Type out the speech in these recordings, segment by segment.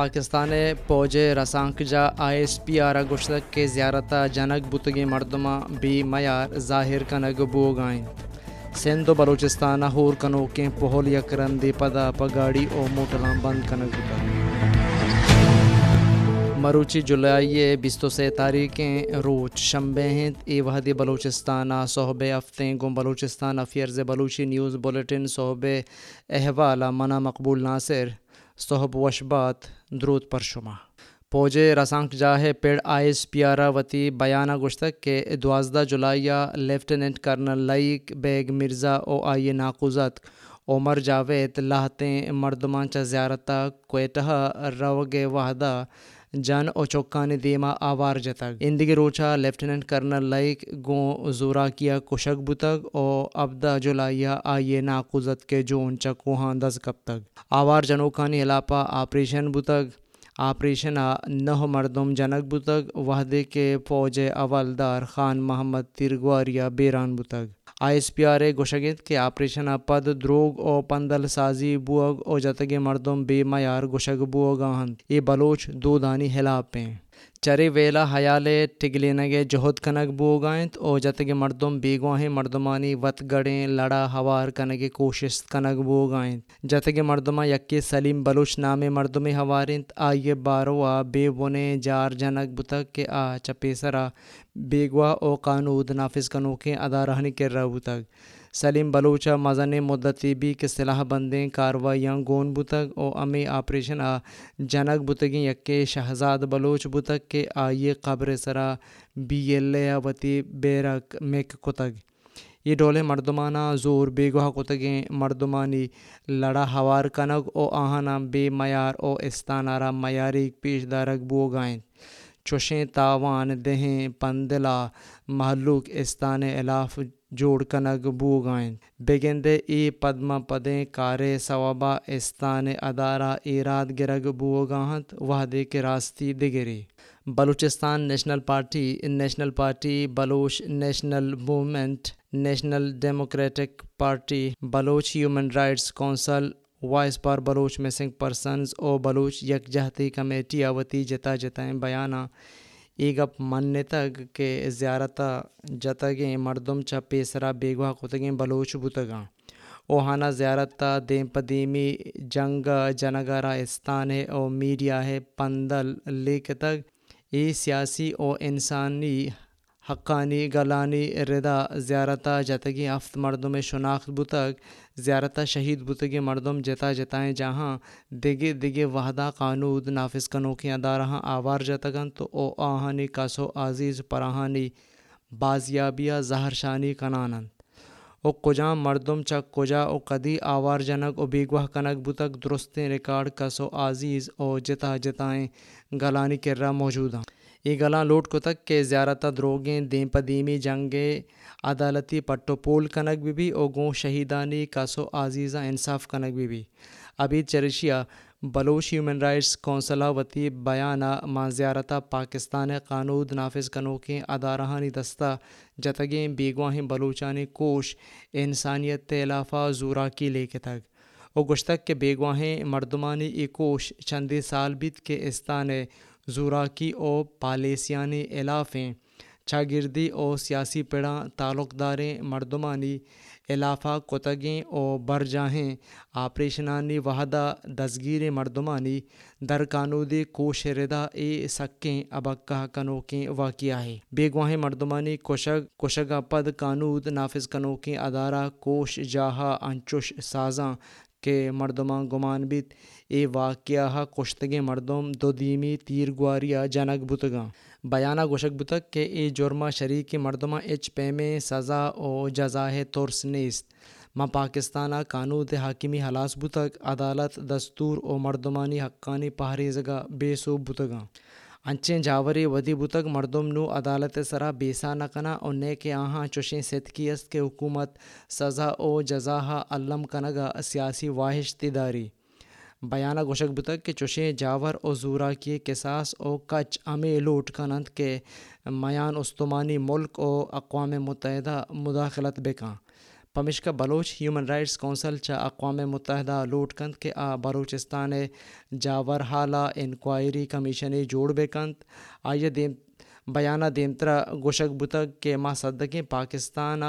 پاکستان پوج رسانک جا آئی S P are گشتک کے زیارتہ جنگ بتگی مردمہ بھی معیار ظاہر کنگ بوگائیں سندھ و بلوچستان ہور کنوکیں پہول یکرن دی پدا پگاڑی او موٹلاں بند کنگ بتا مروچی جولائی بیستو سے تاریخیں روچ شمبے ہیں ای وحدی بلوچستان صحب ہفتیں گم Balochistan affairs Balochi news bulletin صحب احوال منا مقبول ناصر صحب وشبات درود پر شما۔ پوجے رسانک جاہے پیڑ آئس پیارا وتی بیانہ گشتک کے دوازدہ جولائیہ lieutenant colonel like Baig Mirza او آئی ناقوزت عمر جاوید لاہتیں مردمان چا زیارتہ کوئٹہ روگے وحدہ جن او چوکانی دیما آوار جتگ۔ اندگی روچا لیفٹیننٹ کرنل لائک گوں زورا کیا کشک بتگ او ابدا جولائیا آئیے ناقوزت کے جون چکوہاں دز کب تک آوار جنوکانی علاپہ آپریشن بتگ آپریشن نہ مردم جنک بتگ وحدے کے فوج اول دار خان محمد تیرگواریا بیران بتگ آئی ایس پی آر اے گوشگت کے آپریشن اپد دروگ او پندل سازی بوگ او جتگ مردم بے معیار گوشگ بوگاہن یہ بلوچ دو دانی ہلاپیں چرے ویلا حیالے ٹگلینگے جہد کنگ بوگائنت او جتگے مردم بیگواہیں مردمانی وت گڑیں لڑا ہوار کنگے کوشش کنگ بوگائنت جتگے مردمہ یکی سلیم بلوچ نامے مردم ہوارنت آئیے باروا بے بنے جار جنگ بتک کے آ چپیسرا بیگوا او قانود نافذ کنوکیں ادا رہنی کر رہا بتگ سلیم بلوچا مزن مدتیبی کے صلاح بندیں کاروائیاں گون بتگ او امی آپریشن آ جنگ بتگیں یکے شہزاد بلوچ بتگ کے آئیے قبر سرا بی ایل وتی بیرک میک کتگ۔ یہ ڈولے مردمانہ زور بے گوہ کتگیں مردمانی لڑا ہوار کنگ او آہنا بے معیار او استانارا معیاری پیش دارک بوگائیں چوشیں تاوان دہیں پندلا محلوک استان الاف جوڑ کنگ بوگائیں بگندے ای پدما پدیں کارے ثوابا استان ادارہ ایراد گرگ بوگاہت وحدے کے راستی Dogri. Balochistan national party national party Baloch national movement, national democratic party Baloch human rights council, voice for Baloch missing persons O Baloch Yakjehti committee اوتی جتا جتائیں بیانہ ಈಗ گپ من تگ کہ زیارتہ جتگیں مردم چا پیسرا بیگوا کتگیں بلوچ بتگاں اوہانا زیارتہ دیم پدیمی جنگ جنگارا استان ہے او میڈیا ہے پندل لیک تگ ای سیاسی او انسانی حقانی، گلانی ردا زیارتہ جتگی ہفت مردم شناخت بتگ زیارتہ شہید بتگی مردم جتا جتائیں جہاں دگے دگے وحدہ قانود نافذ کنوکیں ادارہاں آوار جتگن تو او آہانی کسو عزیز پراہانی بازیابیا زہر شانی کنانند۔ او کجا مردم چا کجا او قدی آوار جنگ او بیگوہ کنگ بتگ درستیں ریکارڈ کسو عزیز او جتا جتائیں گلانی کررہ موجوداں ای گلاں لوٹ کتک کہ زیارتہ دروگیں دیم پدیمی جنگے عدالتی پٹو پول کنگ بھی بھی، او گوں شہیدانی کسو عزیزاں انصاف کنگ بھی بھی۔ ابھی چرشیا، بلوچ ہیومن رائٹس کونسلہ وتی بیانہ ماں زیارتہ پاکستان قانود نافذ کنوکیں ادارہانی دستہ، جتگیں بیگواہیں بلوچانی کوش انسانیت تیلافہ زورا کی لے کے تگ او گشتک کے بیگواہیں مردمانی ای کوش چندی سال بیت کے استانے زوراکی او پالیسیانی علافیں چاگردی او سیاسی پڑاں تعلق داریں مردمانی علافہ کتگیں او برجاہیں، آپریشنانی وحدہ دزگیر مردمانی در قانودی کوش ردا اے سکیں، ابکہ کنوکیں واقعہ ہے۔ بیگواہیں مردمانی کوشگ کوشگا پد، قانود نافذ کنوکیں، ادارہ، کوش جاہا انچوش، سازاں کہ مردماں گمان بیت، اے واقعہ کشتگیں مردم، دو دیمی تیر گواریا جنگ بتگاں بیانہ گوشک بتک کہ ای جرمہ شریک مردمہ اچ پیمے سزا او جزائے ترس نیست۔ ما پاکستانہ قانود حاکمی ہلاس بتک عدالت دستور او مردمانی حقانی پہریزگا بے سوب بتگاں انچیں جاوری ودی بتگ مردم نو عدالت سرا بیسا نہ کنا او نے کہ آہاں چوشیں ستکی است کہ حکومت سزا او جزاہا علم کنگا سیاسی واحش تداری بیانہ گوشک بتک کہ چوشیں جاور او زورا کی قصاص او کچ امے لوٹ کنند کہ میان استمانی ملک او اقوام متحدہ مداخلت بکاں پمشکا بلوچ ہیومن رائٹس کونسل چا اقوام متحدہ لوٹ کند کہ آ بلوچستان جاور حالہ انکوائری کمیشن جوڑ بے کنت آئیے دیم بیانہ دیمترا گوشک بتگ کہ ماں صدقیں پاکستانہ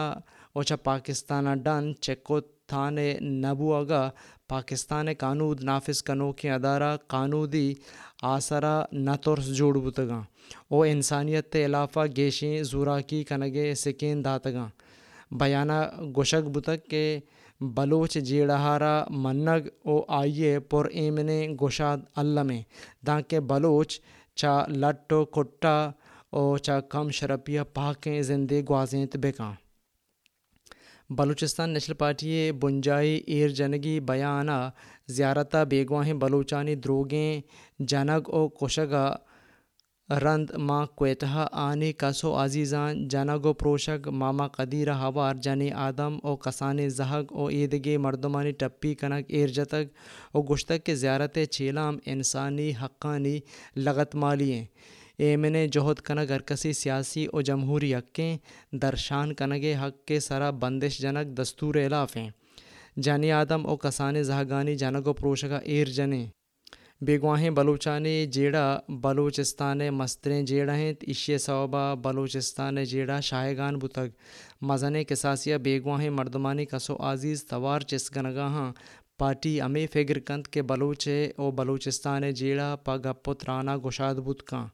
اوچا پاکستانہ ڈن چکو تھانے نبو اگا پاکستان قانود نافذ کنو کے ادارہ قانودی آسرا نہ جوڑ بتگاں او انسانیت تے علافہ گیشیں زوراکی کنگے سکین داتگاں۔ بیانہ گوشک بتک کہ بلوچ جیڑہارا منگ او آئیے پر ایمنے گوشاد اللہ میں۔ دانکہ بلوچ چا لٹو کٹا او چا کم شرپیہ پاکیں زندے گوازینت بکاں بلوچستان نیشنل پارٹی بنجائی ایر جنگی بیانہ زیارتہ بیگواہیں بلوچانی دروگیں جنگ او کشگا رند ما کوئٹہ آنی کسو عزیزان جنگ و پروشگ، ماما قدیرہ ہوار جنی آدم، او کسانے زہگ، او ایدگے مردمانی ٹپی کنک ایرجتگ، او گشتگ کے زیارت چیلام انسانی حقانی لغت مالی ہیں۔ ایمنے جہد کنگ ہرکسی سیاسی او جمہوری حقیں درشان کنگے حق کے سرا بندش جنک دستور الاف ہیں۔ جانی آدم، او کسانے زہگانی جنگ و پروشگا ایر جنے بیگواہیں بلوچانے جیڑا بلوچستان مستریں جیڑا ہیں اشے صوبہ بلوچستان جیڑا شاہگان بتگ مزن کساسیہ بیگواہیں مردمانی کسو عزیز توار چس گنگاہاں۔ پارٹی ہمیں فکر کنت کہ بلوچ او بلوچستان جیڑا پا گپت رانا گشاد بت کاں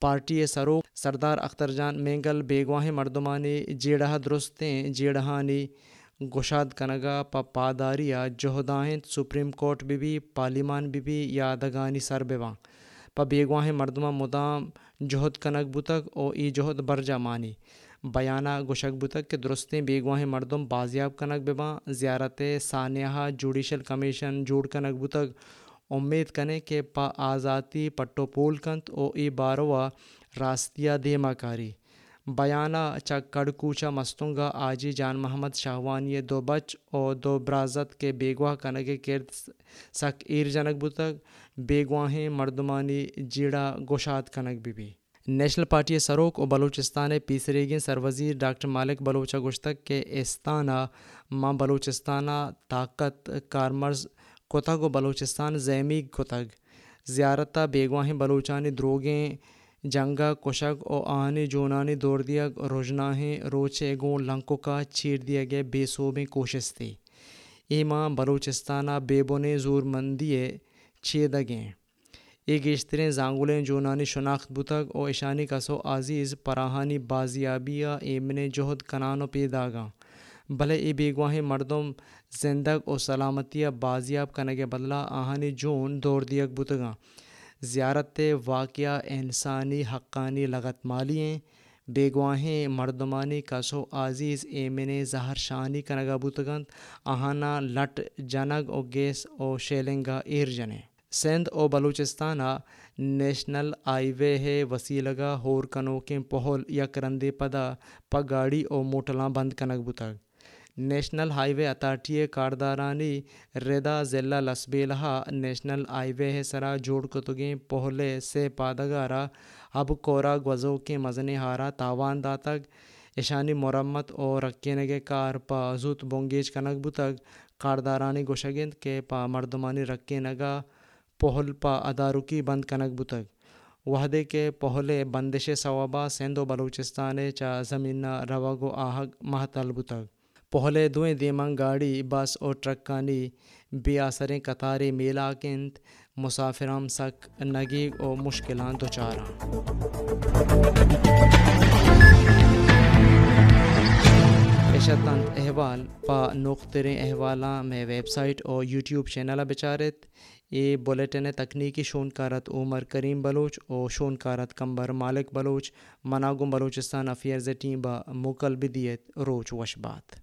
پارٹی سرو سردار اختر جان مینگل بیگواہیں مردمانی جیڑہ درستیں جیڑہانی گشاد کنگا پا پاداریا جہداہیں سپریم کورٹ بھی بھی پارلیمان بھی بھی یادگانی سر بواں پا بیگواہیں مردمہ مدام جہد کنگ بتگ او ای جہد برجا مانی۔ بیانہ گشک بتگ کہ درستیں بیگواہیں مردم بازیاب کنگ بباں زیارت ثانیہ جوڈیشل کمیشن جوڑ کنگ بتگ امید کنے کہ پا آزاتی پٹو پول کنت او ای باروا راستیا دیما کاری۔ بیانہ اچھا چا کڑ مستنگا آجی جان محمد شاہوانی دو بچ او دو برازت کے بیگواہ کنگے کرد سک ایر جنگ بتگ بیگواہیں مردمانی جیڑا گوشاد کنگ بھی بھی۔ نیشنل پارٹی سروک و بلوچستان پیسریگیں سروزیر ڈاکٹر مالک بلوچہ گشتک کے استانہ، ماں بلوچستانہ طاقت کارمرز کتگ و بلوچستان زیمی کتگ زیارتہ بیگواہیں بلوچانی دروگیں جنگا کشگ او آہنی جونانی دور دیا روجناہیں روچے، گوں لنکو کا چیر دیا گئے بے صوبیں کوشش تھی ایما بلوچستانہ بے زور مندیے چیدگیں ای گیشتریں زانگولیں جونانی شناخت بتگ او اشانی کسو عزیز، پراہانی بازیابیہ ایمن، جہد کنانو پیداگاں۔ بھلے ای بیگواہیں مردم، زندگ او سلامتیہ بازیاب کنگے بدلا آہانی، جون دور دیگ بتگاں زیارت واقعہ انسانی حقانی لغت مالیں بیگواہیں مردمانی کسو عزیز، ایمن زہر شانی، کنگا بتگند آہانا لٹ، جنگ او گیس او شیلنگا، ایر جنے۔ سندھ او بلوچستانہ نیشنل آئی وے ہے۔ وسیلگا ہور کنوکیں پہل یک رندے پدا، پگاڑی او موٹلاں بند کنگ بتگ نیشنل ہائی وے اتھارٹی کاردارانی ردا ضلع لسبیلہا نیشنل ہائی وے سرا جوڑ کتگیں پہلے سے پادگارا اب کورا گوزو کے مزنے ہارا تاوان داتگ اشانی مرمت اور رکینگے کار پا زوت بونگیج کنگ بتگ کاردارانی گوشگند کے پا مردمانی رکینگا پہل پا ادارکی بند کنگ بتگ وحدے کے پہلے بندش صوابہ سندھ و بلوچستان چا زمینہ روگ و آہگ محتل بتگ پہلے دوئیں دیمنگ گاڑی، بس اور ٹرکانی بے آسریں قطاریں میلا کنت مسافرام سک نگی او مشکلان تو چاراں احوال، پا نقطریں احوالاں میں ویب سائٹ اور یوٹیوب چینل بچارت۔ اے بولیٹن تکنیکی شون کارت عمر کریم بلوچ او شون کارت کمبر مالک بلوچ، مناگم بلوچستان افیئرز ٹیم با مکل بدیت روچ وش بات۔